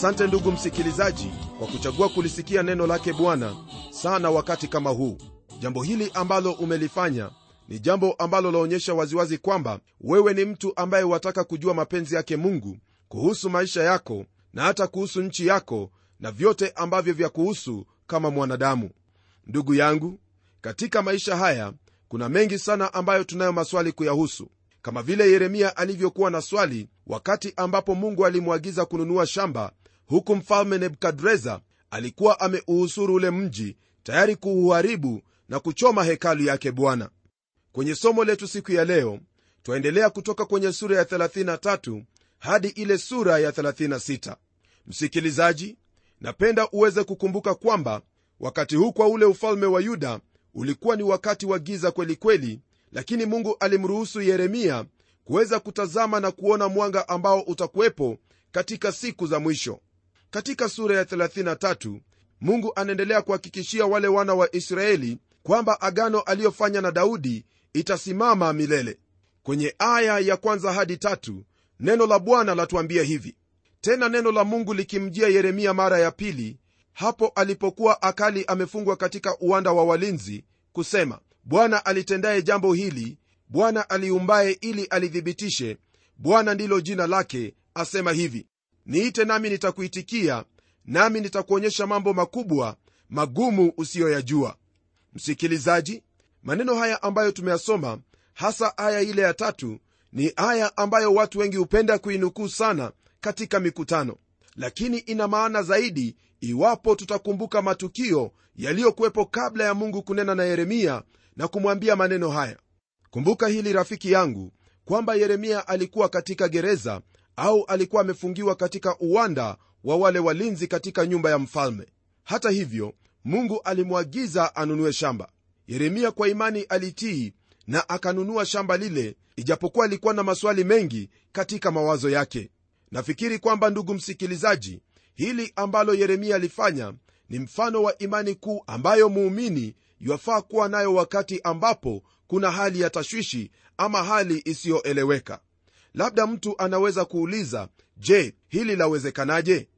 asante ndugu msikilizaji kwa kuchagua kulisikia neno lake bwana sana wakati kama huu. Jambo hili ambalo umelifanya ni jambo ambalo laonyesha waziwazi kwamba wewe ni mtu ambaye wataka kujua mapenzi yake mungu kuhusu maisha yako na hata kuhusu nchi yako na vyote ambavyo vya kuhusu kama mwanadamu. Ndugu yangu katika maisha haya kuna mengi sana ambayo tunayo maswali kuyahusu. Kama vile yeremia alivyokuwa na swali wakati ambapo mungu alimwagiza kununua shamba huku mfalme nebukadreza alikuwa ameuhusuru ule mji tayari kuuharibu na kuchoma hekalu yake bwana. Kwenye somo letu siku ya leo twaendelea kutoka kwenye sura ya 33 hadi ile sura ya 36 msikilizaji napenda uweze kukumbuka kwamba wakati huu kwa ule ufalme wa yuda ulikuwa ni wakati wa giza kweli kweli lakini mungu alimruhusu yeremia kuweza kutazama na kuona mwanga ambao utakuwepo katika siku za mwisho katika sura ya 33 mungu anaendelea kuhakikishia wale wana wa israeli kwamba agano aliyofanya na daudi itasimama milele. Kwenye aya ya kwanza hadi tatu neno la bwana latuambia hivi. Tena neno la mungu likimjia yeremia mara ya pili hapo alipokuwa akali amefungwa katika uwanda wa walinzi kusema bwana alitendaye jambo hili bwana aliumbaye ili alithibitishe bwana ndilo jina lake asema hivi niite nami nitakuitikia nami nitakuonyesha mambo makubwa magumu usiyoyajua. Msikilizaji maneno haya ambayo tumeyasoma hasa aya ile ya tatu ni aya ambayo watu wengi hupenda kuinukuu sana katika mikutano. Lakini ina maana zaidi iwapo tutakumbuka matukio yaliyokuwepo kabla ya mungu kunena na yeremia na kumwambia maneno haya. Kumbuka hili rafiki yangu kwamba yeremia alikuwa katika gereza au alikuwa amefungiwa katika uwanda wa wale walinzi katika nyumba ya mfalme. Hata hivyo mungu alimwagiza anunue shamba. Yeremia kwa imani alitii na akanunua shamba lile ijapokuwa alikuwa na maswali mengi katika mawazo yake. Nafikiri kwamba ndugu msikilizaji hili ambalo yeremia alifanya ni mfano wa imani kuu ambayo muumini yafaa kuwa nayo wakati ambapo kuna hali ya tashwishi ama hali isiyoeleweka labda mtu anaweza kuuliza je hili lawezekanaje?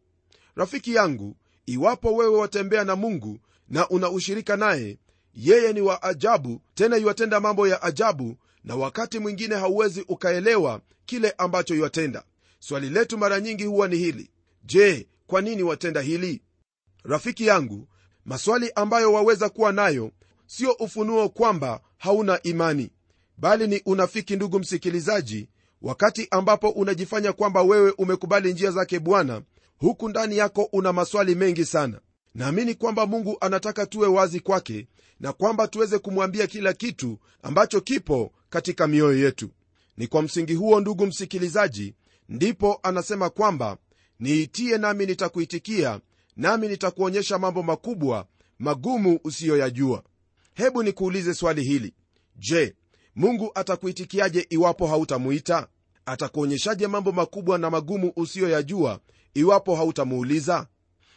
Rafiki yangu iwapo wewe watembea na mungu na una ushirika naye yeye ni wa ajabu tena iwatenda mambo ya ajabu na wakati mwingine hauwezi ukaelewa kile ambacho iwatenda swali letu mara nyingi huwa ni hili je kwa nini watenda hili? Rafiki yangu maswali ambayo waweza kuwa nayo sio ufunuo kwamba hauna imani bali ni unafiki ndugu msikilizaji wakati ambapo unajifanya kwamba wewe umekubali njia zake bwana huku ndani yako una maswali mengi sana. Naamini kwamba mungu anataka tuwe wazi kwake na kwamba tuweze kumwambia kila kitu ambacho kipo katika mioyo yetu. Ni kwa msingi huo ndugu msikilizaji ndipo anasema kwamba niitie nami nitakuitikia nami nitakuonyesha mambo makubwa magumu usiyoyajua. Hebu nikuulize swali hili. Je mungu atakuitikiaje iwapo hautamuita? Atakuonyeshaje mambo makubwa na magumu usiyoyajua iwapo hautamuuliza?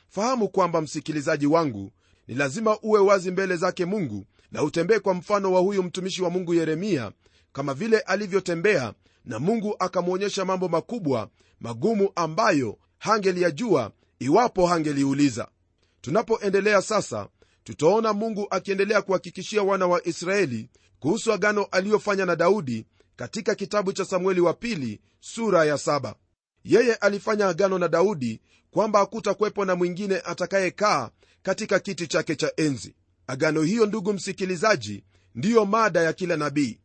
Fahamu kwamba msikilizaji wangu ni lazima uwe wazi mbele zake mungu na utembee kwa mfano wa huyu mtumishi wa mungu yeremia kama vile alivyotembea na mungu akamwonyesha mambo makubwa magumu ambayo hangeliyajua iwapo hangeliuliza. Tunapoendelea sasa tutaona mungu akiendelea kuhakikishia wana wa israeli kuhusu agano aliyofanya na daudi katika kitabu cha samueli wa pili sura ya saba. Yeye alifanya agano na daudi kwamba hakutakuwepo na mwingine atakayekaa katika kiti chake cha enzi. Agano hiyo ndugu msikilizaji ndiyo mada ya kila nabii.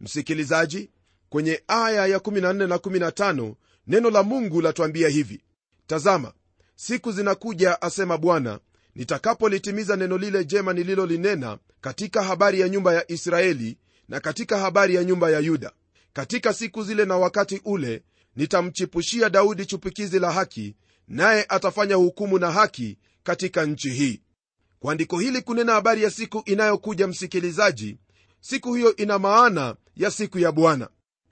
Msikilizaji kwenye aya ya 14 na 15 neno la mungu latwambia hivi. Tazama siku zinakuja asema bwana nitakapolitimiza neno lile jema nililolinena katika habari ya nyumba ya israeli na katika habari ya nyumba ya yuda. Katika siku zile na wakati ule nitamchipushia daudi chupikizi la haki naye atafanya hukumu na haki katika nchi hii. Kwa andiko hili kunena habari ya siku inayokuja msikilizaji. Siku hiyo ina maana ya siku ya bwana.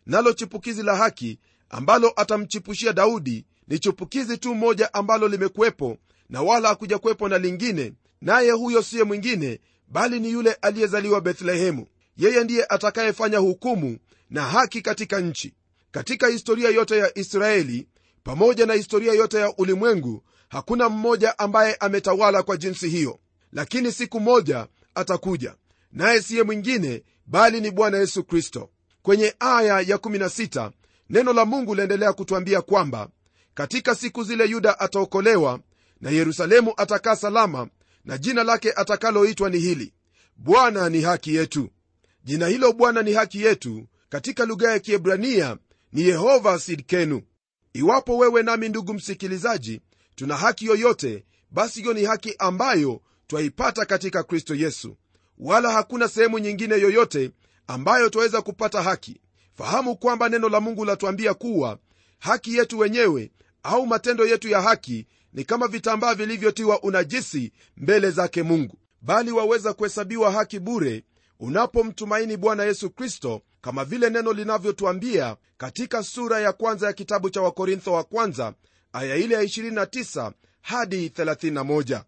Nalo chipukizi la haki ambalo atamchipushia daudi ni chipukizi tu moja ambalo limekuwepo na wala hakuja kuwepo na lingine naye huyo siye mwingine bali ni yule aliyezaliwa bethlehemu. Yeye ndiye atakayefanya hukumu na haki katika nchi. Katika historia yote ya israeli pamoja na historia yote ya ulimwengu hakuna mmoja ambaye ametawala kwa jinsi hiyo. Lakini siku moja atakuja naye siye mwingine bali ni bwana yesu kristo. Kwenye aya ya 16 neno la mungu laendelea kutwambia kwamba katika siku zile yuda ataokolewa na yerusalemu atakaa salama na jina lake atakaloitwa ni hili bwana ni haki yetu. Jina hilo bwana ni haki yetu katika lugha ya kiebrania ni yehova sidkenu. Iwapo wewe nami ndugu msikilizaji tuna haki yoyote basi hiyo ni haki ambayo twaipata katika kristo yesu. Wala hakuna sehemu nyingine yoyote ambayo twaweza kupata haki. Fahamu kwamba neno la mungu latuambia kuwa haki yetu wenyewe au matendo yetu ya haki ni kama vitambaa vilivyotiwa unajisi mbele zake mungu. Bali waweza kuhesabiwa haki bure unapomtumaini bwana yesu kristo kama vile neno linavyotuambia katika sura ya kwanza ya kitabu cha wakorintho wa kwanza aya ile ya 29 hadi 31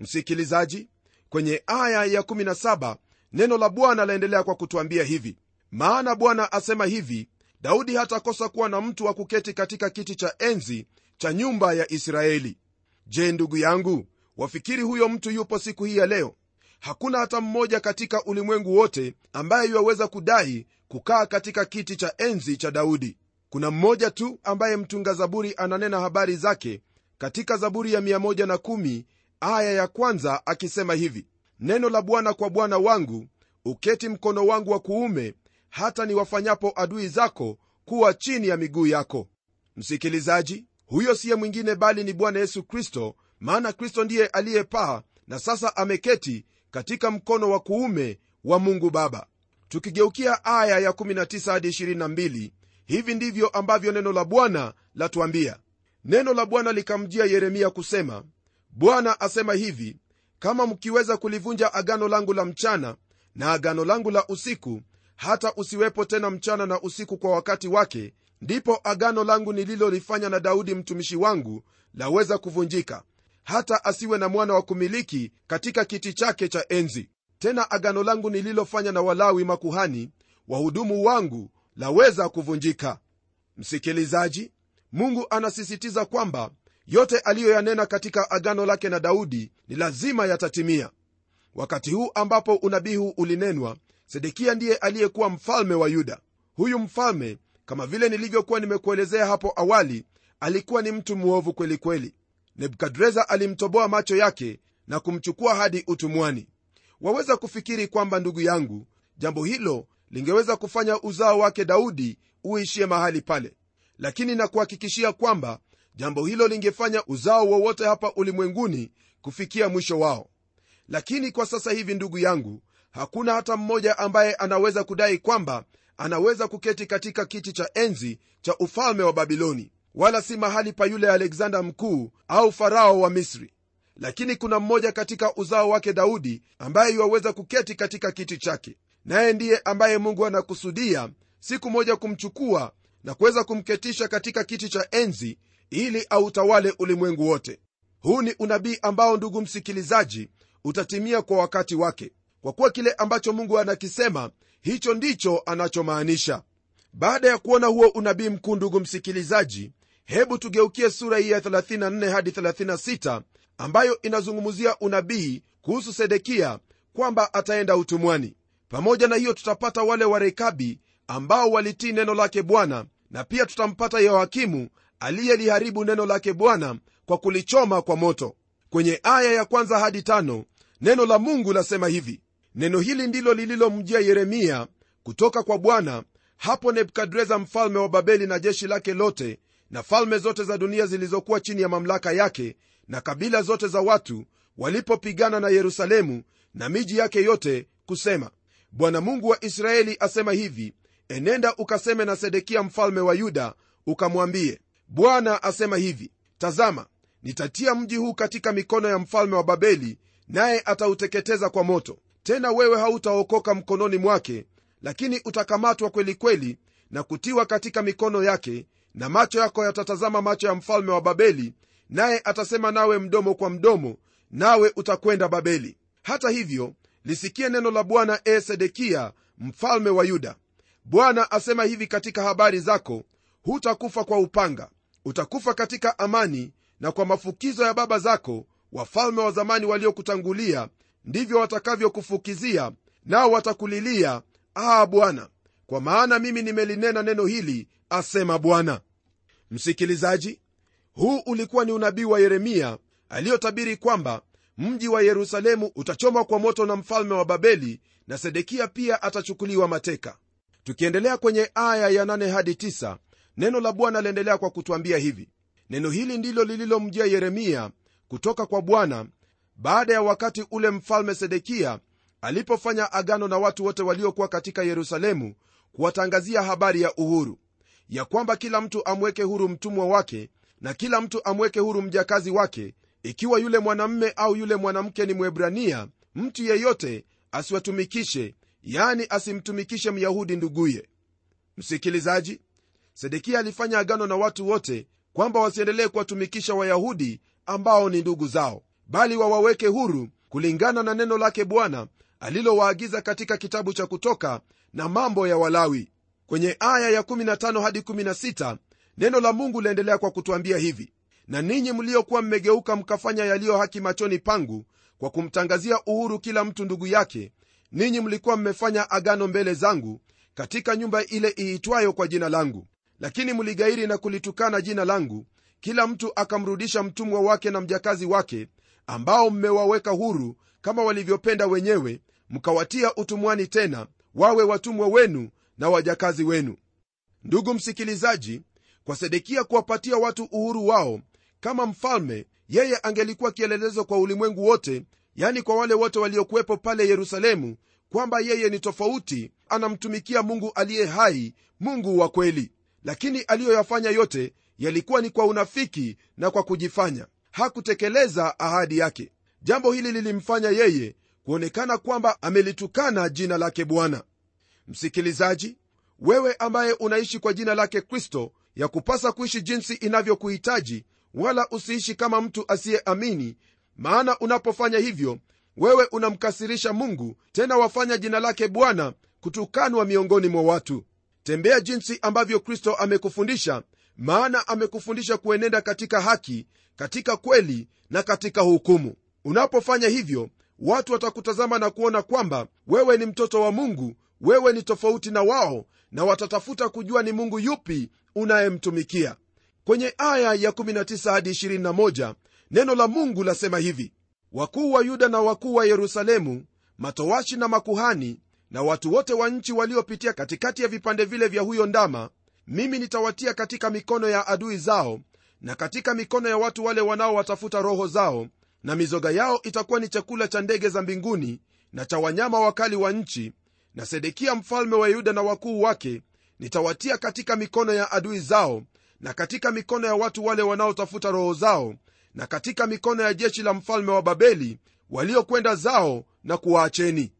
msikilizaji kwenye aya ya 17 neno la bwana laendelea kwa kutuambia hivi. Maana bwana asema hivi daudi hatakosa kuwa na mtu wa kuketi katika kiti cha enzi cha nyumba ya israeli. Je ndugu yangu wafikiri huyo mtu yupo siku hii ya leo? Hakuna hata mmoja katika ulimwengu wote ambaye yuwaweza kudai kukaa katika kiti cha enzi cha daudi. Kuna mmoja tu ambaye mtunga zaburi ananena habari zake katika zaburi ya 110 aya ya kwanza akisema hivi neno la bwana kwa bwana wangu uketi mkono wangu wa kuume hata niwafanyapo adui zako kuwa chini ya miguu yako. Msikilizaji huyo siye mwingine bali ni bwana yesu kristo maana kristo ndiye aliyepaa na sasa ameketi katika mkono wa kuume wa mungu baba. Tukigeukia aya ya 19 hadi 22 hivi ndivyo ambavyo neno la bwana latuambia. Neno la bwana likamjia yeremia kusema bwana asema hivi kama mkiweza kulivunja agano langu la mchana na agano langu la usiku hata usiwepo tena mchana na usiku kwa wakati wake ndipo agano langu nililolifanya na daudi mtumishi wangu laweza kuvunjika hata asiwe na mwana wa kumiliki katika kiti chake cha enzi. Tena agano langu nililofanya na walawi makuhani wahudumu wangu laweza kuvunjika. Msikilizaji mungu anasisitiza kwamba yote aliyoyanena katika agano lake na daudi ni lazima yatatimia. Wakati huu ambapo unabii huu ulinenwa sedekia ndiye aliyekuwa mfalme wa yuda. Huyu mfalme kama vile nilivyokuwa nimekuelezea hapo awali alikuwa ni mtu mwovu kwelikweli nebukadreza alimtoboa macho yake na kumchukua hadi utumwani. Waweza kufikiri kwamba ndugu yangu jambo hilo lingeweza kufanya uzao wake daudi uishie mahali pale. Lakini nakuhakikishia kwamba jambo hilo lingefanya uzao wowote hapa ulimwenguni kufikia mwisho wao. Lakini kwa sasa hivi ndugu yangu hakuna hata mmoja ambaye anaweza kudai kwamba anaweza kuketi katika kiti cha enzi cha ufalme wa babiloni wala si mahali pa yule alexander mkuu au farao wa misri. Lakini kuna mmoja katika uzao wake daudi ambaye yuwaweza kuketi katika kiti chake. Naye ndiye ambaye mungu anakusudia siku moja kumchukua na kuweza kumketisha katika kiti cha enzi ili autawale ulimwengu wote. Huu ni unabii ambao ndugu msikilizaji utatimia kwa wakati wake kwa kuwa kile ambacho mungu anakisema hicho ndicho anachomaanisha. Baada ya kuona huo unabii mkuu ndugu msikilizaji hebu tugeukie sura hii ya 34 hadi 36 ambayo inazungumzia unabii kuhusu sedekia kwamba ataenda utumwani. Pamoja na hiyo tutapata wale warekabi ambao walitii neno lake bwana na pia tutampata yehoakimu aliyeliharibu neno lake bwana kwa kulichoma kwa moto. Kwenye aya ya kwanza hadi tano neno la mungu lasema hivi neno hili ndilo lililomjia yeremia kutoka kwa bwana hapo nebukadreza mfalme wa babeli na jeshi lake lote na falme zote za dunia zilizokuwa chini ya mamlaka yake na kabila zote za watu walipopigana na yerusalemu na miji yake yote kusema bwana mungu wa israeli asema hivi enenda ukaseme na sedekia mfalme wa yuda ukamwambie bwana asema hivi tazama nitatia mji huu katika mikono ya mfalme wa babeli naye atauteketeza kwa moto tena wewe hautaokoka mkononi mwake lakini utakamatwa kweli kweli na kutiwa katika mikono yake na macho yako yatatazama macho ya mfalme wa babeli naye atasema nawe mdomo kwa mdomo nawe utakwenda babeli. Hata hivyo lisikie neno la bwana e sedekia mfalme wa yuda. Bwana asema hivi katika habari zako hutakufa kwa upanga utakufa katika amani na kwa mafukizo ya baba zako wafalme wa zamani waliokutangulia ndivyo watakavyokufukizia nao watakulilia aa bwana kwa maana mimi nimelinena neno hili asema bwana. Msikilizaji huu ulikuwa ni unabii wa yeremia aliyotabiri kwamba mji wa yerusalemu utachomwa kwa moto na mfalme wa babeli na sedekia pia atachukuliwa mateka. Tukiendelea kwenye aya ya 8 hadi 9 neno la bwana liendelea kwa kutwambia hivi. Neno hili ndilo lililomjia yeremia kutoka kwa bwana baada ya wakati ule mfalme sedekia alipofanya agano na watu wote waliokuwa katika yerusalemu kuwatangazia habari ya uhuru ya kwamba kila mtu amweke huru mtumwa wake na kila mtu amweke huru mjakazi wake ikiwa yule mwanamme au yule mwanamke ni mwebrania mtu yeyote asiwatumikishe yani asimtumikishe myahudi nduguye. Msikilizaji sedekia alifanya agano na watu wote kwamba wasiendelee kuwatumikisha wayahudi ambao ni ndugu zao bali wawaweke huru kulingana na neno lake bwana alilowaagiza katika kitabu cha kutoka na mambo ya walawi. Kwenye aya ya 15 hadi 16 neno la mungu liendelea kwa kutwambia hivi na ninyi mliokuwa mmegeuka mkafanya yaliyo haki machoni pangu kwa kumtangazia uhuru kila mtu ndugu yake ninyi mlikuwa mmefanya agano mbele zangu katika nyumba ile iitwayo kwa jina langu. Lakini mligairi na kulitukana jina langu kila mtu akamrudisha mtumwa wake na mjakazi wake ambao mmewaweka huru kama walivyopenda wenyewe mkawatia utumwani tena wawe watumwa wenu na wajakazi wenu. Ndugu msikilizaji kwa sedekia kuwapatia watu uhuru wao kama mfalme yeye angelikuwa kielelezo kwa ulimwengu wote yani kwa wale wote waliokuwepo pale yerusalemu kwamba yeye ni tofauti anamtumikia mungu aliye hai mungu wa kweli. Lakini aliyoyafanya yote yalikuwa ni kwa unafiki na kwa kujifanya hakutekeleza ahadi yake. Jambo hili lilimfanya yeye kuonekana kwamba amelitukana jina lake bwana. Msikilizaji wewe ambaye unaishi kwa jina lake kristo ya kupasa kuishi jinsi inavyokuhitaji wala usiishi kama mtu asiyeamini maana unapofanya hivyo wewe unamkasirisha mungu tena wafanya jina lake bwana kutukanwa miongoni mwa watu. Tembea jinsi ambavyo kristo amekufundisha maana amekufundisha kuenenda katika haki katika kweli na katika hukumu. Unapofanya hivyo watu watakutazama na kuona kwamba wewe ni mtoto wa mungu wewe ni tofauti na wao na watatafuta kujua ni mungu yupi unayemtumikia. Kwenye aya ya 19 hadi 21 neno la mungu lasema hivi. Wakuu wa yuda na wakuu wa yerusalemu matowashi na makuhani na watu wote wa nchi waliopitia katikati ya vipande vile vya huyo ndama mimi nitawatia katika mikono ya adui zao na katika mikono ya watu wale wanaowatafuta roho zao na mizoga yao itakuwa ni chakula cha ndege za mbinguni na cha wanyama wakali wa nchi na sedekia mfalme wa yuda na wakuu wake nitawatia katika mikono ya adui zao na katika mikono ya watu wale wanaotafuta roho zao na katika mikono ya jeshi la mfalme wa babeli waliokwenda zao na kuwaacheni.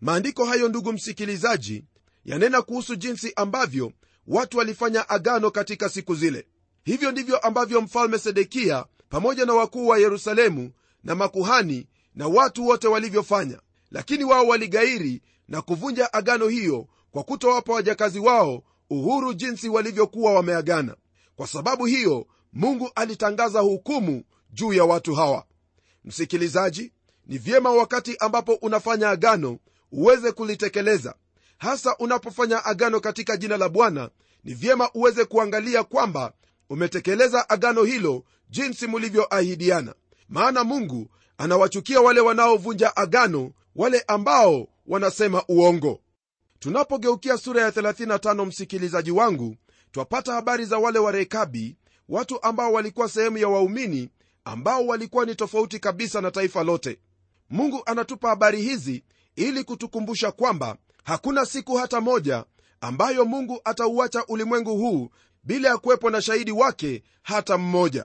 Maandiko hayo ndugu msikilizaji yanena kuhusu jinsi ambavyo watu walifanya agano katika siku zile. Hivyo ndivyo ambavyo mfalme sedekia pamoja na wakuu wa yerusalemu na makuhani na watu wote walivyofanya. Lakini wao waligairi na kuvunja agano hiyo kwa kutowapa wajakazi wao uhuru jinsi walivyokuwa wameagana. Kwa sababu hiyo mungu alitangaza hukumu juu ya watu hawa. Msikilizaji ni vyema wakati ambapo unafanya agano uweze kulitekeleza hasa unapofanya agano katika jina la bwana ni vyema uweze kuangalia kwamba umetekeleza agano hilo jinsi mulivyoahidiana. Maana mungu anawachukia wale wanaovunja agano wale ambao wanasema uongo. Tunapogeukia sura ya 35 msikilizaji wangu twapata habari za wale warekabi watu ambao walikuwa sehemu ya waumini ambao walikuwa ni tofauti kabisa na taifa lote. Mungu anatupa habari hizi ili kutukumbusha kwamba hakuna siku hata moja ambayo mungu atauacha ulimwengu huu bila ya kuwepo na shahidi wake hata mmoja.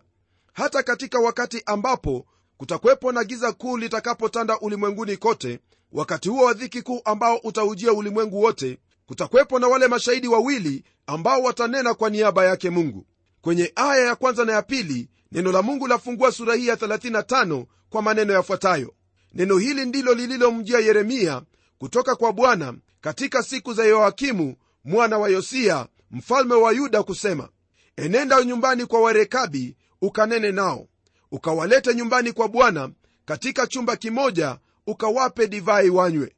Hata katika wakati ambapo kutakuwepo na giza kuu litakapotanda ulimwenguni kote wakati huo wa dhiki kuu ambao utaujia ulimwengu wote kutakuwepo na wale mashahidi wawili ambao watanena kwa niaba yake mungu. Kwenye aya ya kwanza na ya pili neno la mungu lafungua sura hii ya 35 kwa maneno yafuatayo. Neno hili ndilo lililomjia yeremia kutoka kwa bwana katika siku za yoakimu mwana wa yosia mfalme wa yuda kusema enenda nyumbani kwa warekabi ukanene nao ukawalete nyumbani kwa bwana katika chumba kimoja ukawape divai wanywe.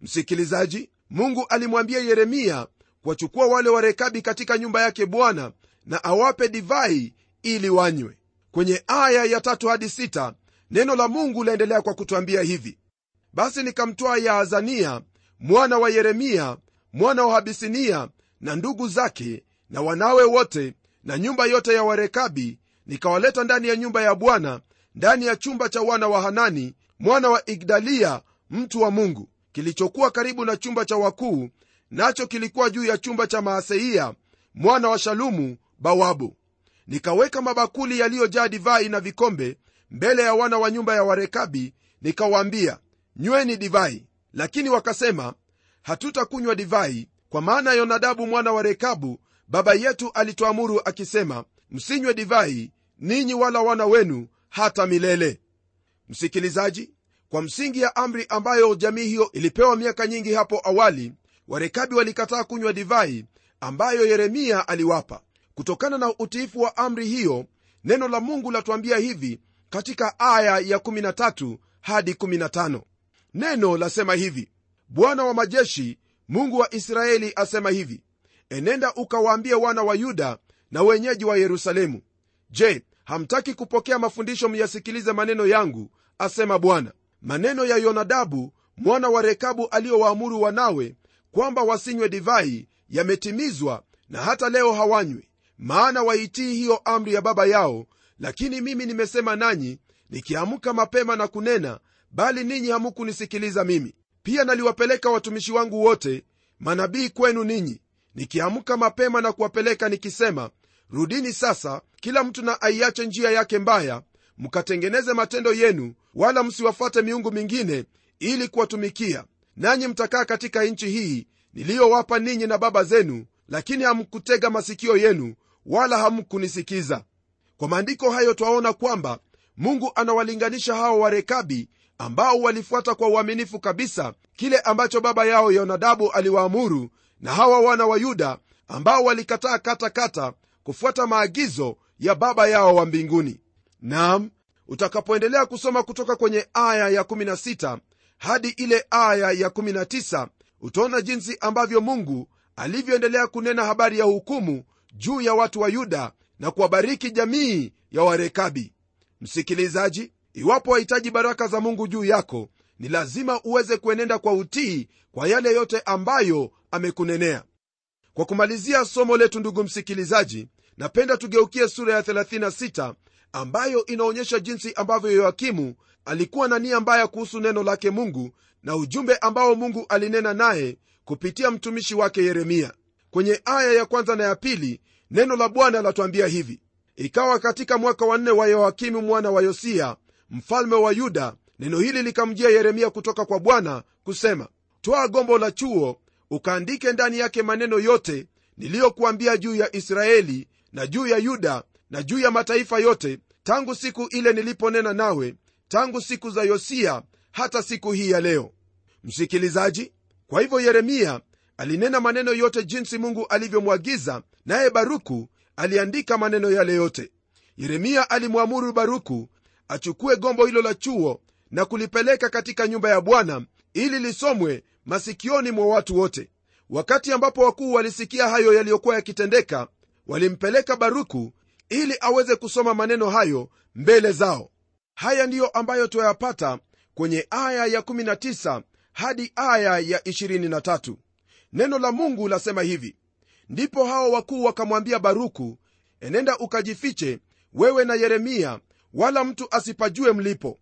Msikilizaji mungu alimwambia yeremia kuwachukua wale warekabi katika nyumba yake bwana na awape divai ili wanywe. Kwenye aya ya tatu hadi sita neno la mungu laendelea kwa kutwambia hivi. Basi nikamtwaa yaazania mwana wa yeremia mwana wa habisinia na ndugu zake na wanawe wote na nyumba yote ya warekabi nikawaleta ndani ya nyumba ya bwana ndani ya chumba cha wana wa hanani mwana wa igdalia mtu wa mungu. Kilichokuwa karibu na chumba cha wakuu nacho kilikuwa juu ya chumba cha maaseia mwana wa shalumu bawabu. Nikaweka mabakuli yaliyojaa divai na vikombe mbele ya wana wa nyumba ya warekabi nikawaambia nyweni divai lakini wakasema hatutakunywa divai kwa maana yonadabu mwana wa rekabu baba yetu alituamuru akisema msinywe divai ninyi wala wana wenu hata milele msikilizaji kwa msingi ya amri ambayo jamii hiyo ilipewa miaka nyingi hapo awali warekabi walikataa kunywa divai ambayo yeremia aliwapa. Kutokana na utiifu wa amri hiyo neno la mungu latuambia hivi katika aya ya 13 hadi 15 neno lasema hivi bwana wa majeshi mungu wa israeli asema hivi enenda ukawaambie wana wa yuda na wenyeji wa yerusalemu je hamtaki kupokea mafundisho myasikilize maneno yangu asema bwana? Maneno ya yonadabu mwana wa rekabu aliyowaamuru wanawe kwamba wasinywe divai yametimizwa na hata leo hawanywi. Maana waitii hiyo amri ya baba yao lakini mimi nimesema nanyi nikiamka mapema na kunena bali ninyi hamukunisikiliza mimi. Pia naliwapeleka watumishi wangu wote manabii kwenu ninyi. Nikiamka mapema na kuwapeleka nikisema rudini sasa kila mtu na aiache njia yake mbaya mkatengeneze matendo yenu wala msiwafuate miungu mingine ili kuwatumikia. Nanyi mtakaa katika nchi hii niliyowapa ninyi na baba zenu lakini hamkutega masikio yenu wala hamkunisikiza. Kwa maandiko hayo twaona kwamba mungu anawalinganisha hawa warekabi ambao walifuata kwa uaminifu kabisa kile ambacho baba yao yonadabu aliwaamuru na hawa wana wa yuda ambao walikataa katakata kufuata maagizo ya baba yao wa mbinguni. Nam utakapoendelea kusoma kutoka kwenye aya ya 16 hadi ile aya ya 19 utaona jinsi ambavyo mungu alivyoendelea kunena habari ya hukumu juu ya watu wa yuda na kuwabariki jamii ya warekabi msikilizaji iwapo wahitaji baraka za mungu juu yako ni lazima uweze kuenenda kwa utii kwa yale yote ambayo amekunenea. Kwa kumalizia somo letu ndugu msikilizaji napenda tugeukie sura ya 36 ambayo inaonyesha jinsi ambavyo yoakimu alikuwa na nia mbaya kuhusu neno lake mungu na ujumbe ambao mungu alinena naye kupitia mtumishi wake yeremia. Kwenye aya ya kwanza na ya pili neno la bwana latwambia hivi. Ikawa katika mwaka wa nne wa yoakimu mwana wa yosia mfalme wa yuda neno hili likamjia yeremia kutoka kwa bwana kusema twaa gombo la chuo ukaandike ndani yake maneno yote niliyokuambia juu ya israeli na juu ya yuda na juu ya mataifa yote tangu siku ile niliponena nawe tangu siku za yosiya hata siku hii ya leo. Msikilizaji kwa hivyo yeremia alinena maneno yote jinsi mungu alivyomwagiza naye baruku aliandika maneno yale yote. Yeremia alimwamuru baruku achukue gombo hilo la chuo na kulipeleka katika nyumba ya bwana ili lisomwe masikioni mwa watu wote. Wakati ambapo wakuu walisikia hayo yaliyokuwa yakitendeka walimpeleka baruku ili aweze kusoma maneno hayo mbele zao. Haya ndiyo ambayo twayapata kwenye aya ya 19 hadi aya ya 23 neno la mungu lasema hivi ndipo hao wakuu wakamwambia baruku enenda ukajifiche wewe na yeremia wala mtu asipajue mlipo.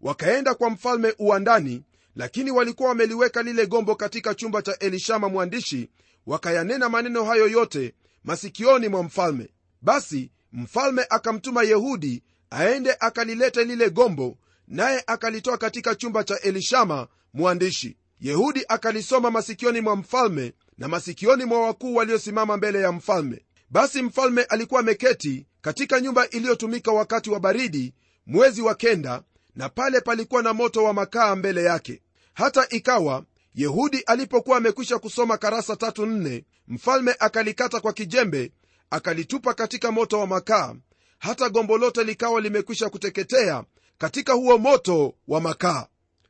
Wakaenda kwa mfalme uwandani lakini walikuwa wameliweka lile gombo katika chumba cha elishama mwandishi wakayanena maneno hayo yote masikioni mwa mfalme. Basi mfalme akamtuma yehudi aende akalilete lile gombo naye akalitoa katika chumba cha elishama mwandishi. Yehudi akalisoma masikioni mwa mfalme na masikioni mwa wakuu waliosimama mbele ya mfalme basi mfalme alikuwa ameketi katika nyumba iliyotumika wakati wa baridi mwezi wa kenda na pale palikuwa na moto wa makaa mbele yake. Hata ikawa yehudi alipokuwa amekwisha kusoma karasa tatu nne mfalme akalikata kwa kijembe akalitupa katika moto wa makaa. Hata gombo lote likawa limekwisha kuteketea katika huo moto wa makaa.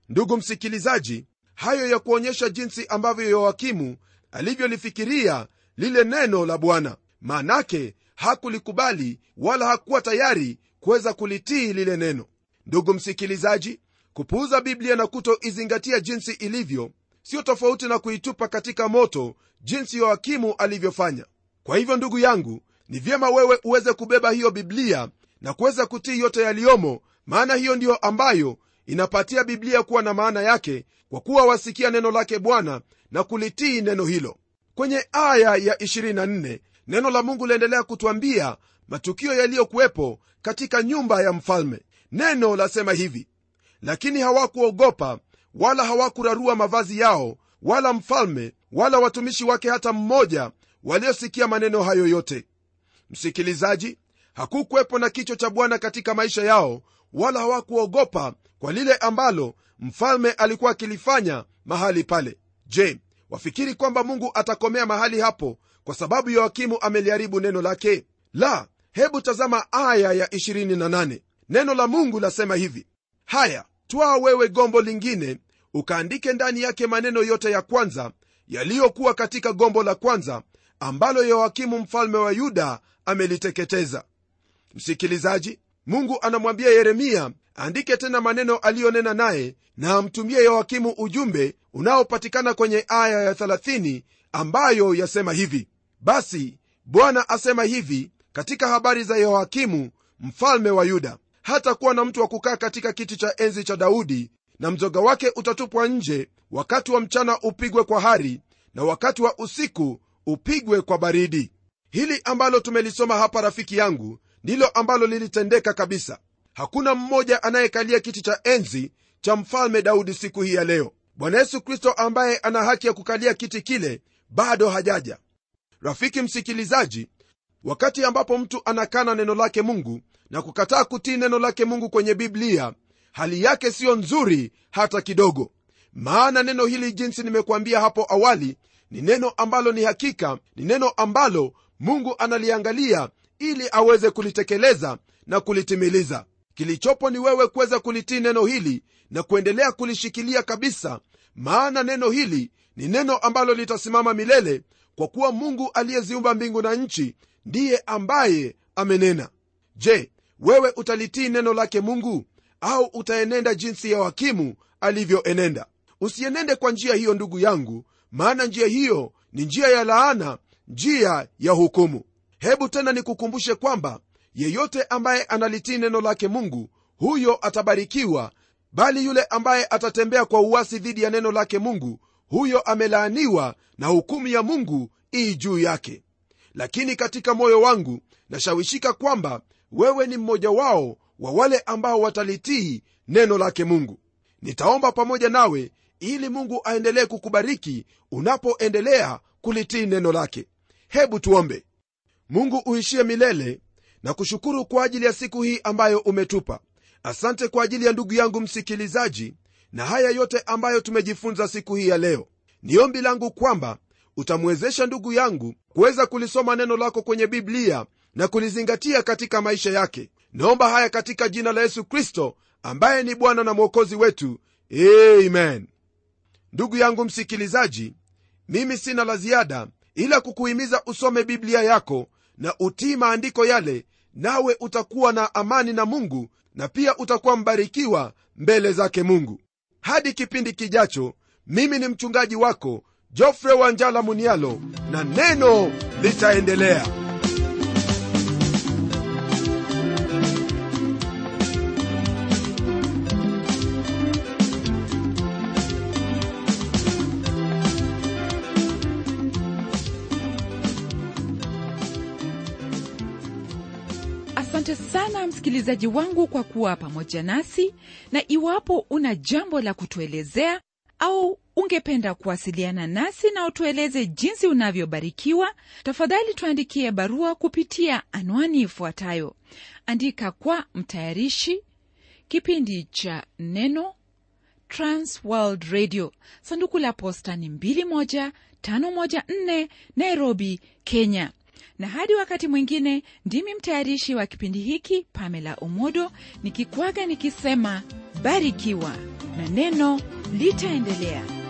Ndugu msikilizaji hayo ya kuonyesha jinsi ambavyo yoakimu alivyolifikiria lile neno la bwana maanake hakulikubali wala hakuwa tayari kuweza kulitii lile neno. Ndugu msikilizaji kupuuza biblia na kutoizingatia jinsi ilivyo sio tofauti na kuitupa katika moto jinsi yoakimu alivyofanya. Kwa hivyo ndugu yangu ni vyema wewe uweze kubeba hiyo biblia na kuweza kutii yote yaliyomo maana hiyo ndiyo ambayo inapatia biblia kuwa na maana yake kwa kuwa wasikia neno lake bwana na kulitii neno hilo. Kwenye aya ya 24 neno la mungu liendelea kutwambia matukio yaliyokuwepo katika nyumba ya mfalme. Neno lasema hivi lakini hawakuogopa wala hawakurarua mavazi yao wala mfalme wala watumishi wake hata mmoja waliosikia maneno hayo yote. Msikilizaji hakukuwepo na kicho cha bwana katika maisha yao wala hawakuogopa kwa lile ambalo mfalme alikuwa akilifanya mahali pale. Je wafikiri kwamba mungu atakomea mahali hapo kwa sababu yoakimu ameliharibu neno lake? La hebu tazama aya ya 28 neno la mungu lasema hivi haya twaa wewe gombo lingine ukaandike ndani yake maneno yote ya kwanza yaliyokuwa katika gombo la kwanza ambalo yoakimu mfalme wa yuda ameliteketeza. Msikilizaji mungu anamwambia yeremia andike tena maneno aliyonena naye na amtumie yoakimu ujumbe unaopatikana kwenye aya ya 30 ambayo yasema hivi basi bwana asema hivi katika habari za yehoakimu mfalme wa yuda. Hata kuwa na mtu wa kukaa katika kiti cha enzi cha daudi na mzoga wake utatupwa nje wakati wa mchana upigwe kwa hari na wakati wa usiku upigwe kwa baridi. Hili ambalo tumelisoma hapa rafiki yangu ndilo ambalo lilitendeka kabisa. Hakuna mmoja anayekalia kiti cha enzi cha mfalme daudi siku hii ya leo. Bwana yesu kristo ambaye ana haki ya kukalia kiti kile bado hajaja rafiki msikilizaji wakati ambapo mtu anakana neno lake mungu na kukataa kutii neno lake mungu kwenye biblia hali yake siyo nzuri hata kidogo. Maana neno hili jinsi nimekuambia hapo awali ni neno ambalo ni hakika ni neno ambalo mungu analiangalia ili aweze kulitekeleza na kulitimiliza. Kilichopo ni wewe kuweza kulitii neno hili na kuendelea kulishikilia kabisa maana neno hili ni neno ambalo litasimama milele kwa kuwa mungu aliyeziumba mbingu na nchi ndiye ambaye amenena. Je wewe utalitii neno lake mungu? Au utaenenda jinsi ya wakimu alivyoenenda? Usienende kwa njia hiyo ndugu yangu maana njia hiyo ni njia ya laana njia ya hukumu. Hebu tena nikukumbushe kwamba yeyote ambaye analitii neno lake mungu huyo atabarikiwa bali yule ambaye atatembea kwa uwasi dhidi ya neno lake mungu huyo amelaaniwa na hukumu ya mungu ii juu yake. Lakini katika moyo wangu nashawishika kwamba wewe ni mmoja wao wa wale ambao watalitii neno lake mungu. Nitaomba pamoja nawe ili mungu aendelee kukubariki unapoendelea kulitii neno lake. Hebu tuombe. Mungu uishie milele na kushukuru kwa ajili ya siku hii ambayo umetupa. Asante kwa ajili ya ndugu yangu msikilizaji na haya yote ambayo tumejifunza siku hii ya leo ni ombi langu kwamba utamwezesha ndugu yangu kuweza kulisoma neno lako kwenye biblia na kulizingatia katika maisha yake. Naomba haya katika jina la yesu kristo ambaye ni bwana na mwokozi wetu. Amen. Ndugu yangu msikilizaji mimi sina la ziada ila kukuhimiza usome biblia yako na utii maandiko yale nawe utakuwa na amani na mungu na pia utakuwa mbarikiwa mbele zake mungu hadi kipindi kijacho mimi ni mchungaji wako jofre wanjala munialo na neno litaendelea sana msikilizaji wangu kwa kuwa pamoja nasi na iwapo una jambo la kutuelezea au ungependa kuwasiliana nasi na utueleze jinsi unavyobarikiwa tafadhali tuandikie barua kupitia anwani ifuatayo. Andika kwa mtayarishi kipindi cha neno transworld radio. Sanduku la posta ni 21514 nairobi kenya na hadi wakati mwingine ndimi mtayarishi wa kipindi hiki pamela omodo nikikwaga nikisema barikiwa na neno litaendelea